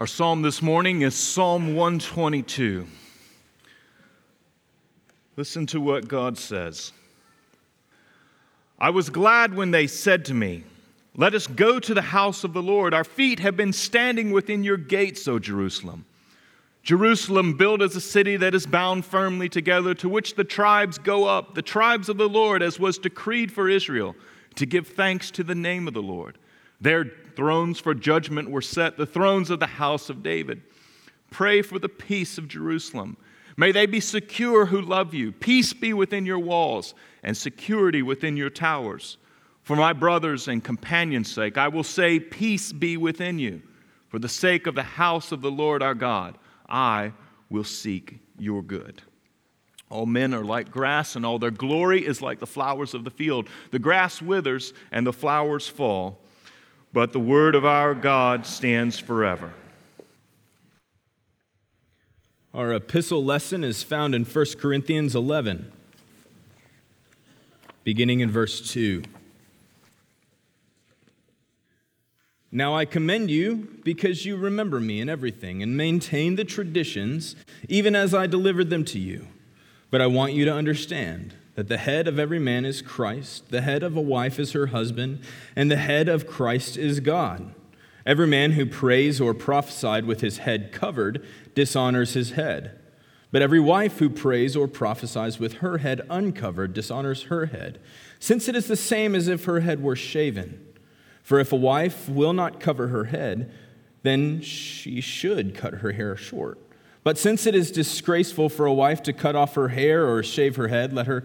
Our psalm this morning is Psalm 122. Listen to what God says. I was glad when they said to me, Let us go to the house of the Lord. Our feet have been standing within your gates, O Jerusalem. Jerusalem, built as a city that is bound firmly together, to which the tribes go up, the tribes of the Lord, as was decreed for Israel, to give thanks to the name of the Lord. Their thrones for judgment were set, the thrones of the house of David. Pray for the peace of Jerusalem. May they be secure who love you. Peace be within your walls and security within your towers. For my brothers and companions' sake, I will say, Peace be within you. For the sake of the house of the Lord our God, I will seek your good. All men are like grass, and all their glory is like the flowers of the field. The grass withers and the flowers fall but the word of our God stands forever. Our epistle lesson is found in 1 Corinthians 11, beginning in verse 2. Now I commend you because you remember me in everything and maintain the traditions, even as I delivered them to you. But I want you to understand that the head of every man is Christ, the head of a wife is her husband, and the head of Christ is God. Every man who prays or prophesied with his head covered dishonors his head. But every wife who prays or prophesies with her head uncovered dishonors her head, since it is the same as if her head were shaven. For if a wife will not cover her head, then she should cut her hair short. But since it is disgraceful for a wife to cut off her hair or shave her head, let her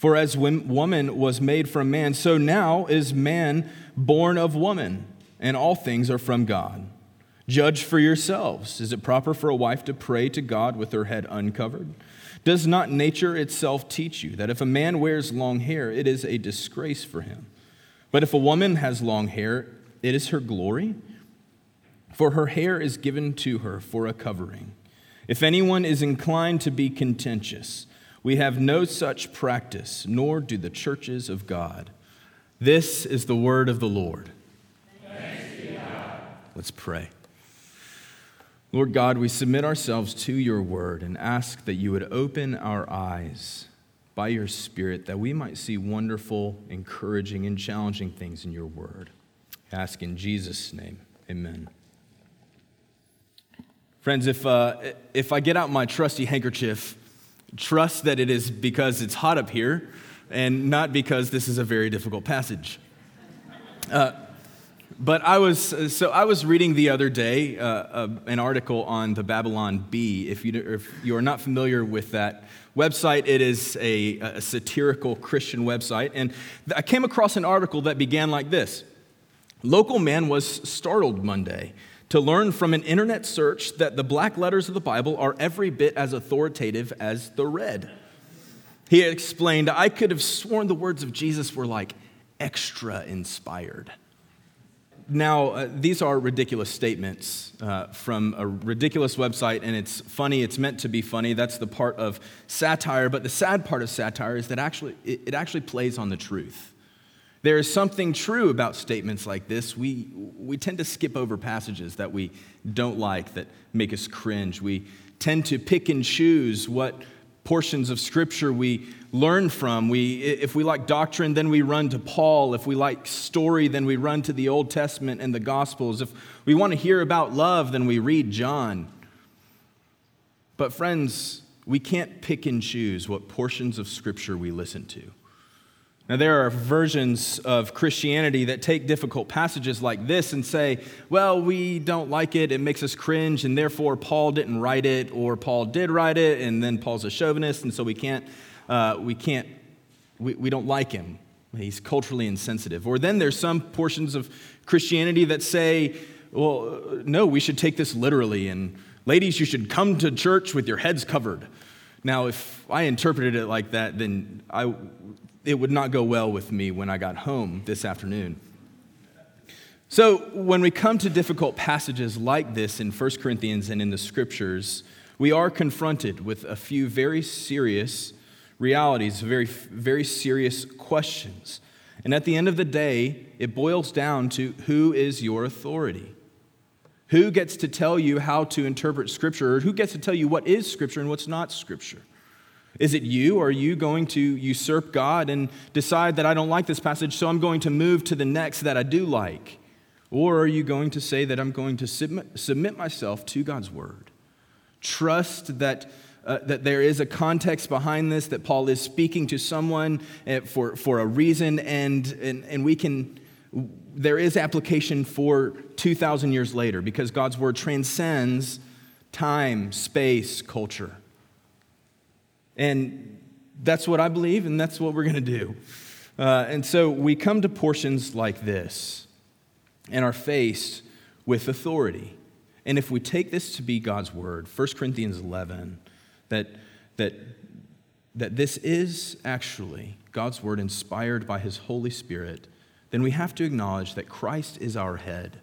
For as woman was made from man, so now is man born of woman, and all things are from God. Judge for yourselves. Is it proper for a wife to pray to God with her head uncovered? Does not nature itself teach you that if a man wears long hair, it is a disgrace for him? But if a woman has long hair, it is her glory, for her hair is given to her for a covering. If anyone is inclined to be contentious, we have no such practice, nor do the churches of God. This is the word of the Lord. Let's pray. Lord God, we submit ourselves to your word and ask that you would open our eyes by your Spirit that we might see wonderful, encouraging, and challenging things in your word. I ask in Jesus' name, amen. Friends, if, uh, if I get out my trusty handkerchief Trust that it is because it's hot up here and not because this is a very difficult passage. Uh, but I was so I was reading the other day uh, uh, an article on the Babylon Bee. If you if you are not familiar with that website, it is a, a satirical Christian website, and I came across an article that began like this: Local man was startled Monday to learn from an internet search that the black letters of the Bible are every bit as authoritative as the red. He explained, I could have sworn the words of Jesus were like extra inspired. Now, uh, these are ridiculous statements uh, from a ridiculous website, and it's funny. It's meant to be funny. That's the part of satire. But the sad part of satire is that actually, it, it actually plays on the truth. There is something true about statements like this. We, we tend to skip over passages that we don't like, that make us cringe. We tend to pick and choose what portions of Scripture we learn from. We, if we like doctrine, then we run to Paul. If we like story, then we run to the Old Testament and the Gospels. If we want to hear about love, then we read John. But, friends, we can't pick and choose what portions of Scripture we listen to. Now, there are versions of Christianity that take difficult passages like this and say, well, we don't like it, it makes us cringe, and therefore Paul didn't write it, or Paul did write it, and then Paul's a chauvinist, and so we can't, uh, we can't, we, we don't like him. He's culturally insensitive. Or then there's some portions of Christianity that say, well, no, we should take this literally, and ladies, you should come to church with your heads covered. Now, if I interpreted it like that, then I, it would not go well with me when I got home this afternoon. So, when we come to difficult passages like this in 1 Corinthians and in the scriptures, we are confronted with a few very serious realities, very, very serious questions. And at the end of the day, it boils down to who is your authority? Who gets to tell you how to interpret Scripture, or who gets to tell you what is Scripture and what's not Scripture? Is it you? Or Are you going to usurp God and decide that I don't like this passage, so I'm going to move to the next that I do like? Or are you going to say that I'm going to submit, myself to God's Word? Trust that, uh, that there is a context behind this, that Paul is speaking to someone uh, for, for a reason, and, and, and we can there is application for 2,000 years later because God's word transcends time, space, culture. And that's what I believe, and that's what we're going to do. Uh, and so we come to portions like this and are faced with authority. And if we take this to be God's word, 1 Corinthians 11, that, that, that this is actually God's word inspired by his Holy Spirit then we have to acknowledge that Christ is our head.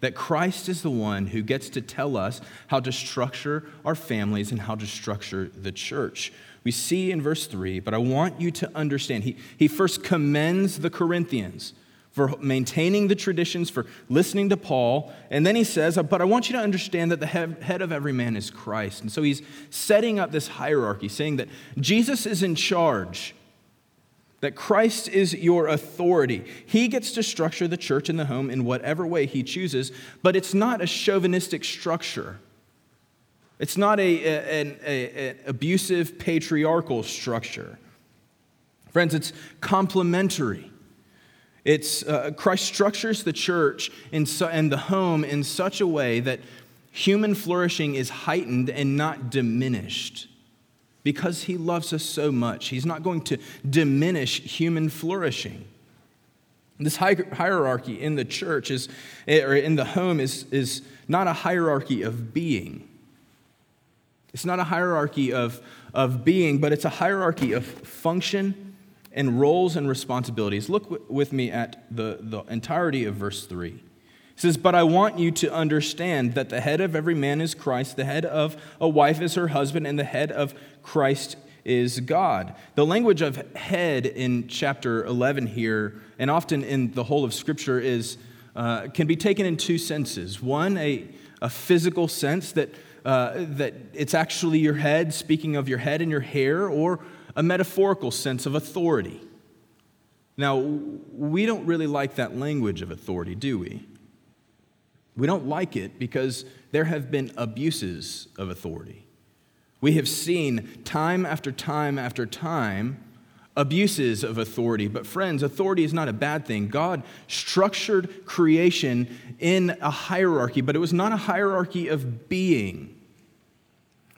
That Christ is the one who gets to tell us how to structure our families and how to structure the church. We see in verse 3, but I want you to understand. He, he first commends the Corinthians for maintaining the traditions, for listening to Paul. And then he says, uh, But I want you to understand that the head of every man is Christ. And so he's setting up this hierarchy, saying that Jesus is in charge that Christ is your authority. He gets to structure the church and the home in whatever way he chooses, but it's not a chauvinistic structure. It's not a an abusive patriarchal structure. Friends, it's complementary. It's, uh, Christ structures the church and the home in such a way that human flourishing is heightened and not diminished because he loves us so much. He's not going to diminish human flourishing. This hierarchy in the church is, or in the home is, is not a hierarchy of being. It's not a hierarchy of, of being, but it's a hierarchy of function and roles and responsibilities. Look with me at the, the entirety of verse 3. He says, But I want you to understand that the head of every man is Christ, the head of a wife is her husband, and the head of Christ is God. The language of head in chapter 11 here, and often in the whole of Scripture, is, uh, can be taken in two senses. One, a, a physical sense that, uh, that it's actually your head, speaking of your head and your hair, or a metaphorical sense of authority. Now, we don't really like that language of authority, do we? We don't like it because there have been abuses of authority. We have seen time after time after time abuses of authority. But, friends, authority is not a bad thing. God structured creation in a hierarchy, but it was not a hierarchy of being.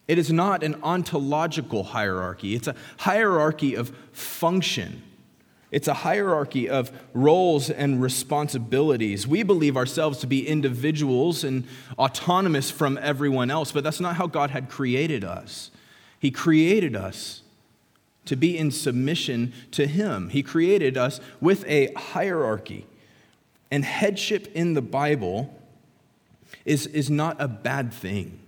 It is not an ontological hierarchy, it's a hierarchy of function. It's a hierarchy of roles and responsibilities. We believe ourselves to be individuals and autonomous from everyone else, but that's not how God had created us. He created us to be in submission to Him, He created us with a hierarchy. And headship in the Bible is, is not a bad thing.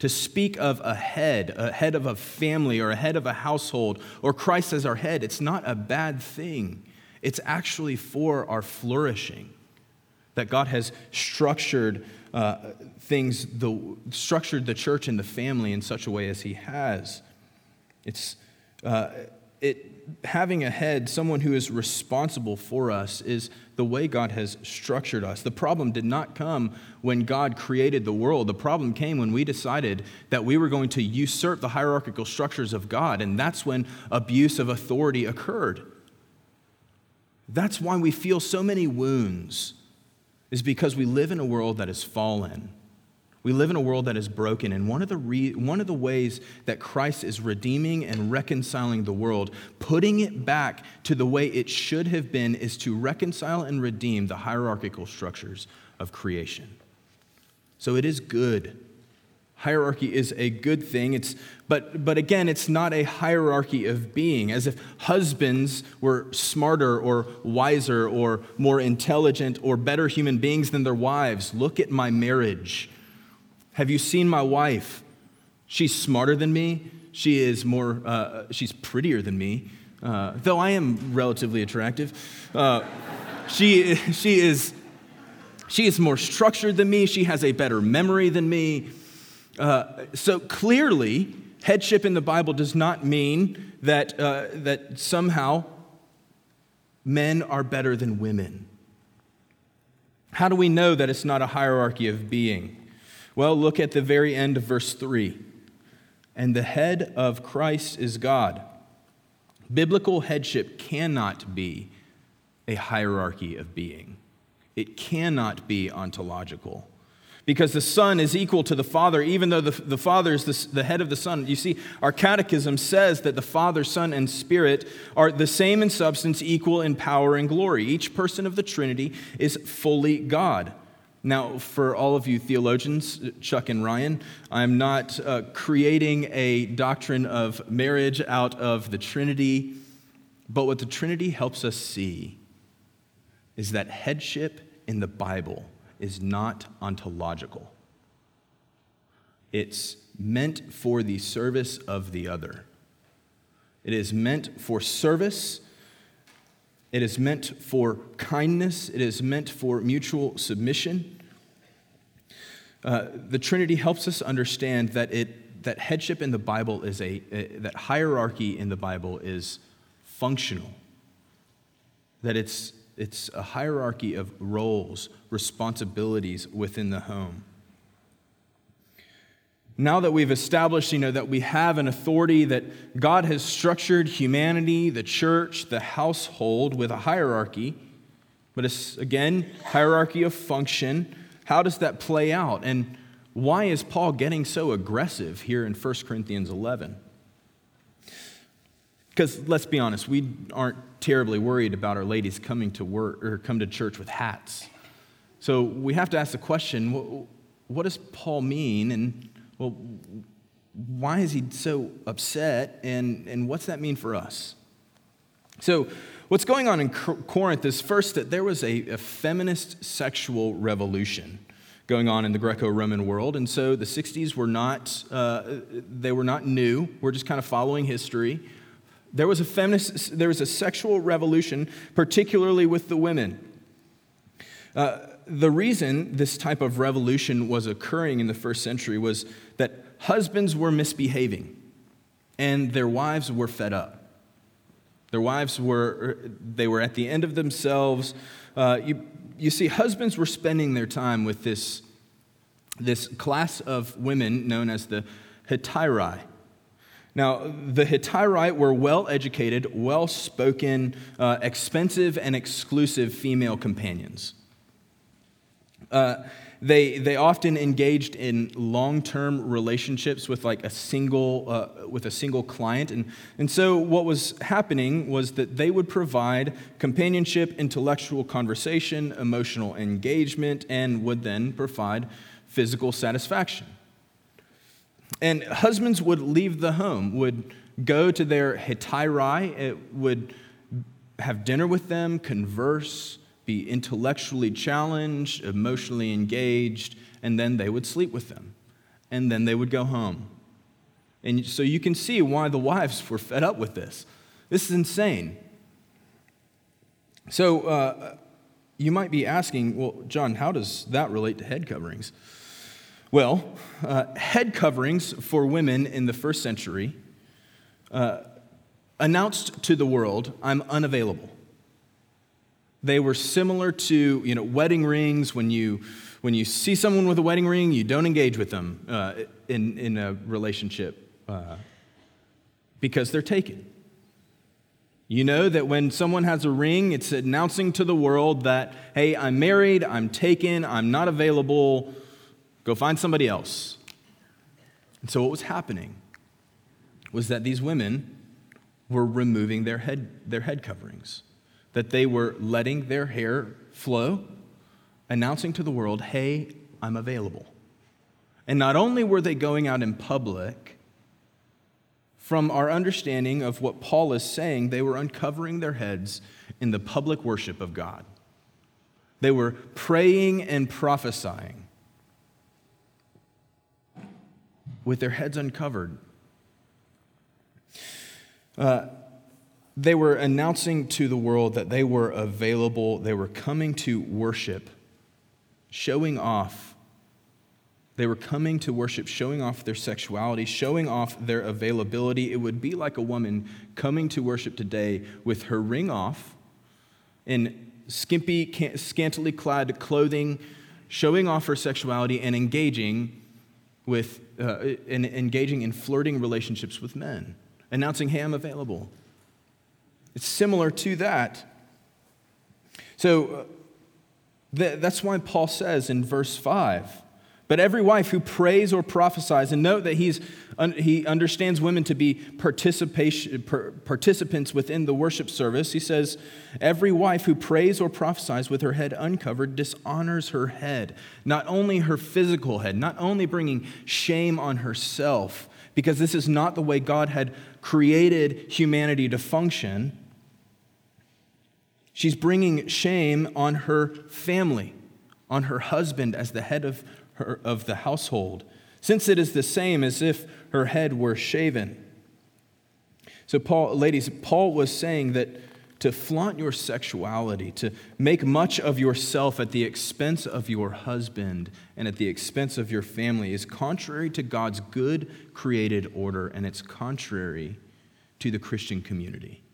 To speak of a head, a head of a family or a head of a household, or Christ as our head, it's not a bad thing. It's actually for our flourishing. That God has structured uh, things, the, structured the church and the family in such a way as He has. It's, uh, it, having a head, someone who is responsible for us, is the way God has structured us. The problem did not come when God created the world. The problem came when we decided that we were going to usurp the hierarchical structures of God, and that's when abuse of authority occurred. That's why we feel so many wounds, is because we live in a world that is fallen. We live in a world that is broken, and one of, the re- one of the ways that Christ is redeeming and reconciling the world, putting it back to the way it should have been, is to reconcile and redeem the hierarchical structures of creation. So it is good Hierarchy is a good thing. It's, but, but again, it's not a hierarchy of being, as if husbands were smarter or wiser or more intelligent or better human beings than their wives. Look at my marriage. Have you seen my wife? She's smarter than me. She is more, uh, she's prettier than me, uh, though I am relatively attractive. Uh, she, she, is, she is more structured than me. She has a better memory than me. Uh, so clearly, headship in the Bible does not mean that, uh, that somehow men are better than women. How do we know that it's not a hierarchy of being? Well, look at the very end of verse 3. And the head of Christ is God. Biblical headship cannot be a hierarchy of being, it cannot be ontological because the Son is equal to the Father, even though the, the Father is the, the head of the Son. You see, our catechism says that the Father, Son, and Spirit are the same in substance, equal in power and glory. Each person of the Trinity is fully God. Now, for all of you theologians, Chuck and Ryan, I'm not uh, creating a doctrine of marriage out of the Trinity, but what the Trinity helps us see is that headship in the Bible is not ontological. It's meant for the service of the other. It is meant for service. It is meant for kindness. It is meant for mutual submission. Uh, the Trinity helps us understand that, it, that headship in the Bible is a, a, that hierarchy in the Bible is functional, that it's it's a hierarchy of roles, responsibilities within the home. Now that we've established, you know, that we have an authority that God has structured humanity, the church, the household with a hierarchy, but it's again hierarchy of function. How does that play out? And why is Paul getting so aggressive here in 1 Corinthians 11? Because let's be honest, we aren't terribly worried about our ladies coming to work or come to church with hats. So we have to ask the question what, what does Paul mean? And, well, why is he so upset? And, and what's that mean for us? So, what's going on in Corinth is first that there was a, a feminist sexual revolution going on in the Greco-Roman world, and so the '60s were not uh, they were not new. We're just kind of following history. There was a feminist, there was a sexual revolution, particularly with the women. Uh, the reason this type of revolution was occurring in the first century was that husbands were misbehaving and their wives were fed up. Their wives were, they were at the end of themselves. Uh, you, you see, husbands were spending their time with this, this class of women known as the Hetairae. Now, the Hetairai were well educated, well spoken, uh, expensive, and exclusive female companions. Uh, they, they often engaged in long-term relationships with like a single uh, with a single client. And, and so what was happening was that they would provide companionship intellectual conversation emotional engagement and would then provide physical satisfaction. And husbands would leave the home, would go to their hetairai, would have dinner with them, converse, be intellectually challenged, emotionally engaged, and then they would sleep with them. And then they would go home. And so you can see why the wives were fed up with this. This is insane. So uh, you might be asking, well, John, how does that relate to head coverings? Well, uh, head coverings for women in the first century uh, announced to the world, I'm unavailable. They were similar to you know, wedding rings. When you, when you see someone with a wedding ring, you don't engage with them uh, in, in a relationship uh, because they're taken. You know that when someone has a ring, it's announcing to the world that, hey, I'm married, I'm taken, I'm not available Go find somebody else. And so, what was happening was that these women were removing their head, their head coverings, that they were letting their hair flow, announcing to the world, hey, I'm available. And not only were they going out in public, from our understanding of what Paul is saying, they were uncovering their heads in the public worship of God. They were praying and prophesying with their heads uncovered. Uh, they were announcing to the world that they were available, they were coming to worship, showing off. They were coming to worship, showing off their sexuality, showing off their availability. It would be like a woman coming to worship today with her ring off in skimpy, scantily clad clothing, showing off her sexuality and engaging with uh, in, engaging in flirting relationships with men, announcing, "Hey, I'm available." It's similar to that. So uh, th- that's why Paul says in verse 5 But every wife who prays or prophesies, and note that he's, un- he understands women to be participation, per- participants within the worship service. He says, Every wife who prays or prophesies with her head uncovered dishonors her head, not only her physical head, not only bringing shame on herself, because this is not the way God had created humanity to function She's bringing shame on her family, on her husband as the head of, her, of the household, since it is the same as if her head were shaven. So, Paul, ladies, Paul was saying that to flaunt your sexuality, to make much of yourself at the expense of your husband and at the expense of your family, is contrary to God's good created order, and it's contrary to the Christian community.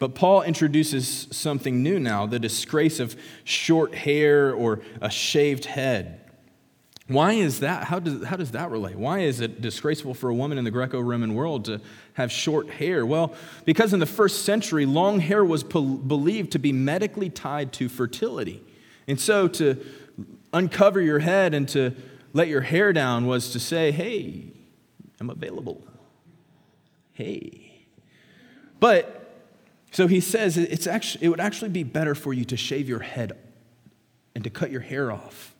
But Paul introduces something new now the disgrace of short hair or a shaved head. Why is that? How does, how does that relate? Why is it disgraceful for a woman in the Greco Roman world to have short hair? Well, because in the first century, long hair was believed to be medically tied to fertility. And so to uncover your head and to let your hair down was to say, hey, I'm available. Hey. But so he says it's actually, it would actually be better for you to shave your head and to cut your hair off.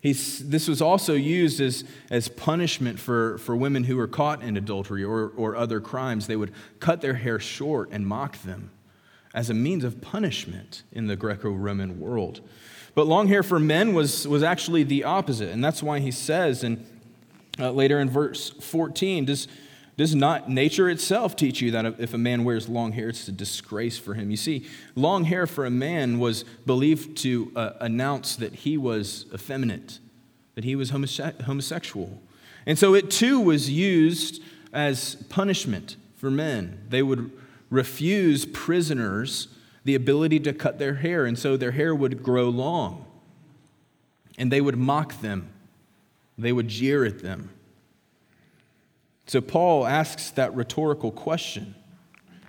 He's, this was also used as, as punishment for, for women who were caught in adultery or, or other crimes. They would cut their hair short and mock them as a means of punishment in the Greco Roman world. But long hair for men was, was actually the opposite. And that's why he says, and uh, later in verse 14, does, does not nature itself teach you that if a man wears long hair, it's a disgrace for him? You see, long hair for a man was believed to uh, announce that he was effeminate, that he was homose- homosexual. And so it too was used as punishment for men. They would refuse prisoners the ability to cut their hair, and so their hair would grow long. And they would mock them, they would jeer at them. So Paul asks that rhetorical question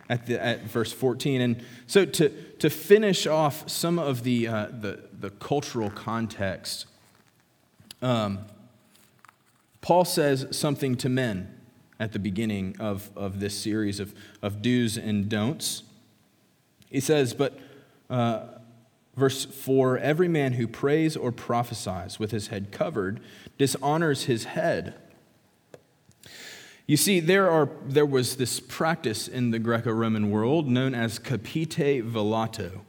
at, the, at verse 14. And so to, to finish off some of the, uh, the, the cultural context, um, Paul says something to men at the beginning of, of this series of, of do's and don'ts. He says, But, uh, verse 4 every man who prays or prophesies with his head covered dishonors his head. You see, there, are, there was this practice in the Greco Roman world known as capite velato.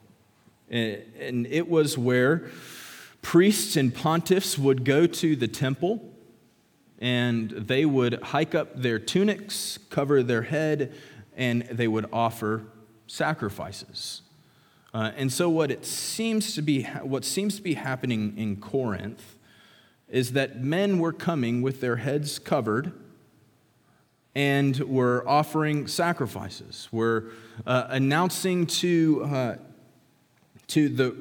And it was where priests and pontiffs would go to the temple and they would hike up their tunics, cover their head, and they would offer sacrifices. Uh, and so, what it seems to be, what seems to be happening in Corinth is that men were coming with their heads covered and we're offering sacrifices. We're uh, announcing to, uh, to the,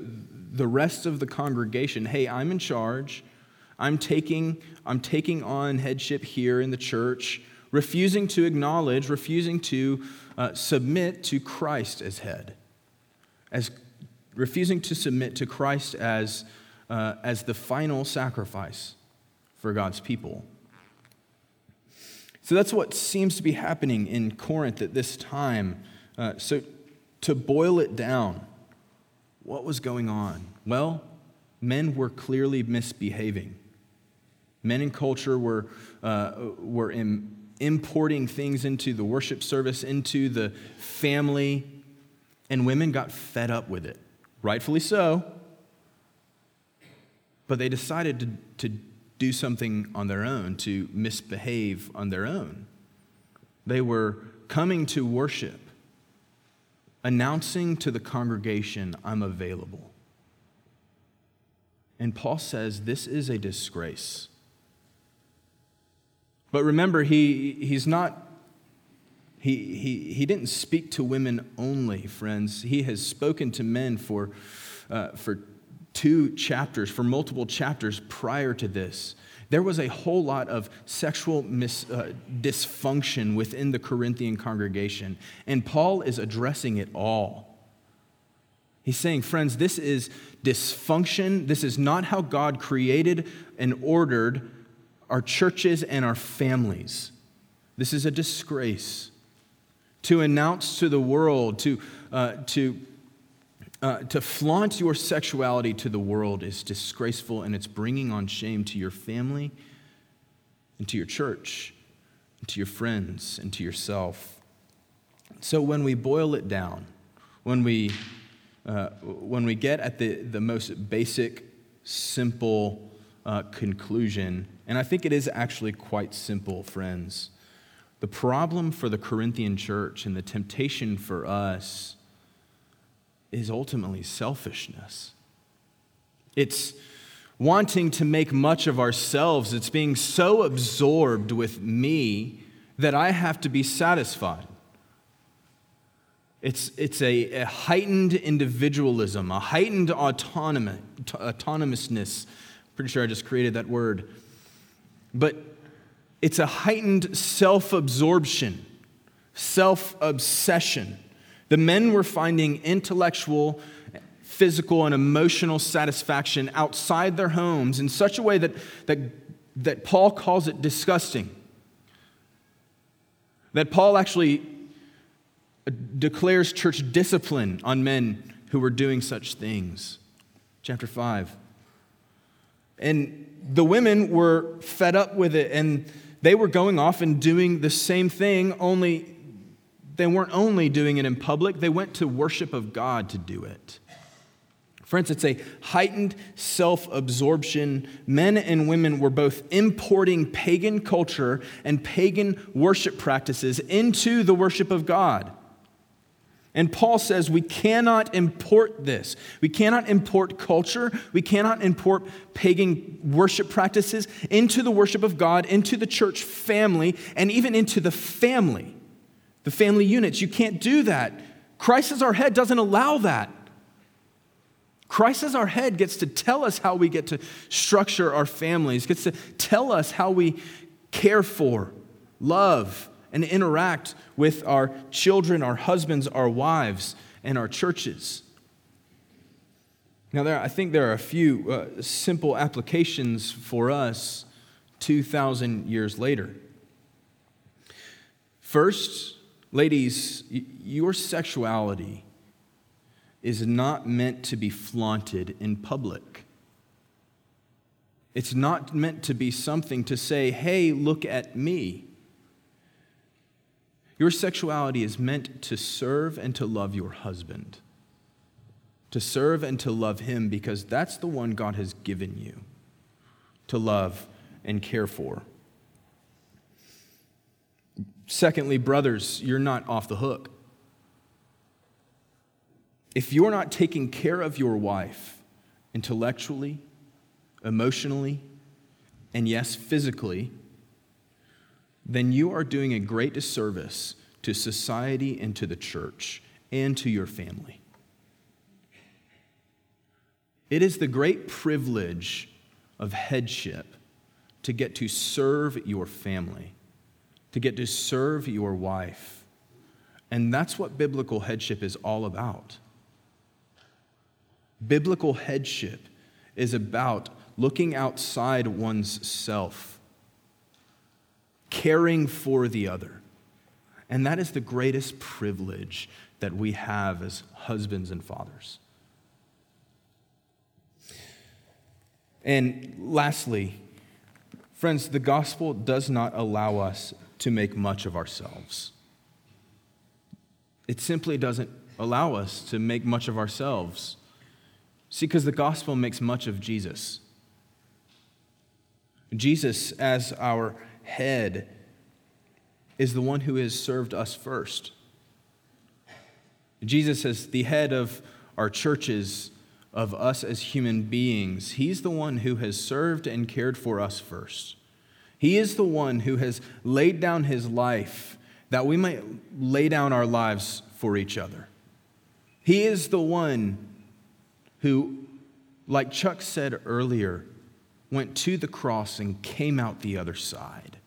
the rest of the congregation hey, I'm in charge. I'm taking, I'm taking on headship here in the church, refusing to acknowledge, refusing to uh, submit to Christ as head, as refusing to submit to Christ as, uh, as the final sacrifice for God's people. So that's what seems to be happening in Corinth at this time. Uh, so, to boil it down, what was going on? Well, men were clearly misbehaving. Men in culture were, uh, were Im- importing things into the worship service, into the family, and women got fed up with it. Rightfully so. But they decided to, to do something on their own, to misbehave on their own. They were coming to worship, announcing to the congregation, I'm available. And Paul says this is a disgrace. But remember, he, he's not, he, he, he didn't speak to women only, friends. He has spoken to men for, uh, for two chapters, for multiple chapters prior to this. There was a whole lot of sexual mis, uh, dysfunction within the Corinthian congregation, and Paul is addressing it all. He's saying, friends, this is dysfunction. This is not how God created and ordered our churches and our families. This is a disgrace. To announce to the world, to, uh, to, uh, to flaunt your sexuality to the world is disgraceful and it's bringing on shame to your family and to your church and to your friends and to yourself. So when we boil it down, when we, uh, when we get at the, the most basic, simple uh, conclusion, and I think it is actually quite simple, friends. The problem for the Corinthian church and the temptation for us is ultimately selfishness. It's wanting to make much of ourselves, it's being so absorbed with me that I have to be satisfied. It's, it's a, a heightened individualism, a heightened autonomy, autonomousness Pretty sure I just created that word. But it's a heightened self absorption, self obsession. The men were finding intellectual, physical, and emotional satisfaction outside their homes in such a way that, that, that Paul calls it disgusting. That Paul actually uh, declares church discipline on men who were doing such things. Chapter 5. And the women were fed up with it and they were going off and doing the same thing, only they weren't only doing it in public, they went to worship of God to do it. Friends, it's a heightened self absorption. Men and women were both importing pagan culture and pagan worship practices into the worship of God. And Paul says we cannot import this. We cannot import culture. We cannot import pagan worship practices into the worship of God, into the church family, and even into the family, the family units. You can't do that. Christ as our head doesn't allow that. Christ as our head gets to tell us how we get to structure our families, gets to tell us how we care for, love, and interact with our children, our husbands, our wives, and our churches. Now, there, I think there are a few uh, simple applications for us 2,000 years later. First, ladies, your sexuality is not meant to be flaunted in public. It's not meant to be something to say, hey, look at me. Your sexuality is meant to serve and to love your husband, to serve and to love him because that's the one God has given you to love and care for. Secondly, brothers, you're not off the hook. If you're not taking care of your wife intellectually, emotionally, and yes, physically, then you are doing a great disservice to society and to the church and to your family. It is the great privilege of headship to get to serve your family, to get to serve your wife. And that's what biblical headship is all about. Biblical headship is about looking outside one's self caring for the other. And that is the greatest privilege that we have as husbands and fathers. And lastly, friends, the gospel does not allow us to make much of ourselves. It simply doesn't allow us to make much of ourselves. See, because the gospel makes much of Jesus. Jesus, as our head, is the one who has served us first. Jesus, as the head of our churches, of us as human beings, He's the one who has served and cared for us first. He is the one who has laid down His life that we might lay down our lives for each other. He is the one who, like Chuck said earlier, went to the cross and came out the other side.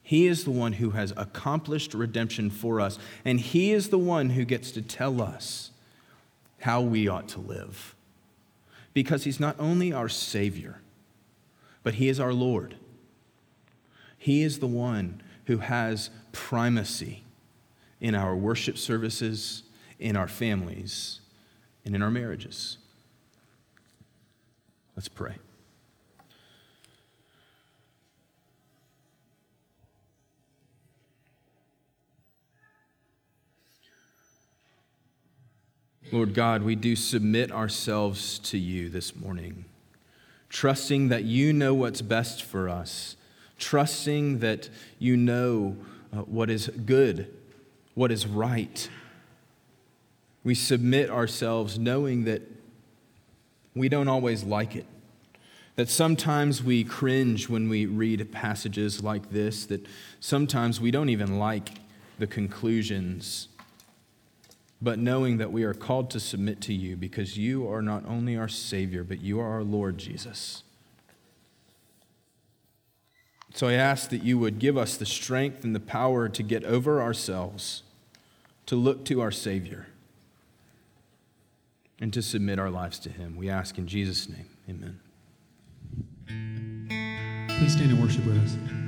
He is the one who has accomplished redemption for us, and He is the one who gets to tell us how we ought to live. Because He's not only our Savior, but He is our Lord. He is the one who has primacy in our worship services, in our families, and in our marriages. Let's pray. Lord God, we do submit ourselves to you this morning, trusting that you know what's best for us, trusting that you know uh, what is good what is right. We submit ourselves knowing that we don't always like it. That sometimes we cringe when we read passages like this, that sometimes we don't even like the conclusions. But knowing that we are called to submit to you because you are not only our Savior, but you are our Lord Jesus. So I ask that you would give us the strength and the power to get over ourselves, to look to our Savior, and to submit our lives to Him. We ask in Jesus' name. Amen. Please stand and worship with us.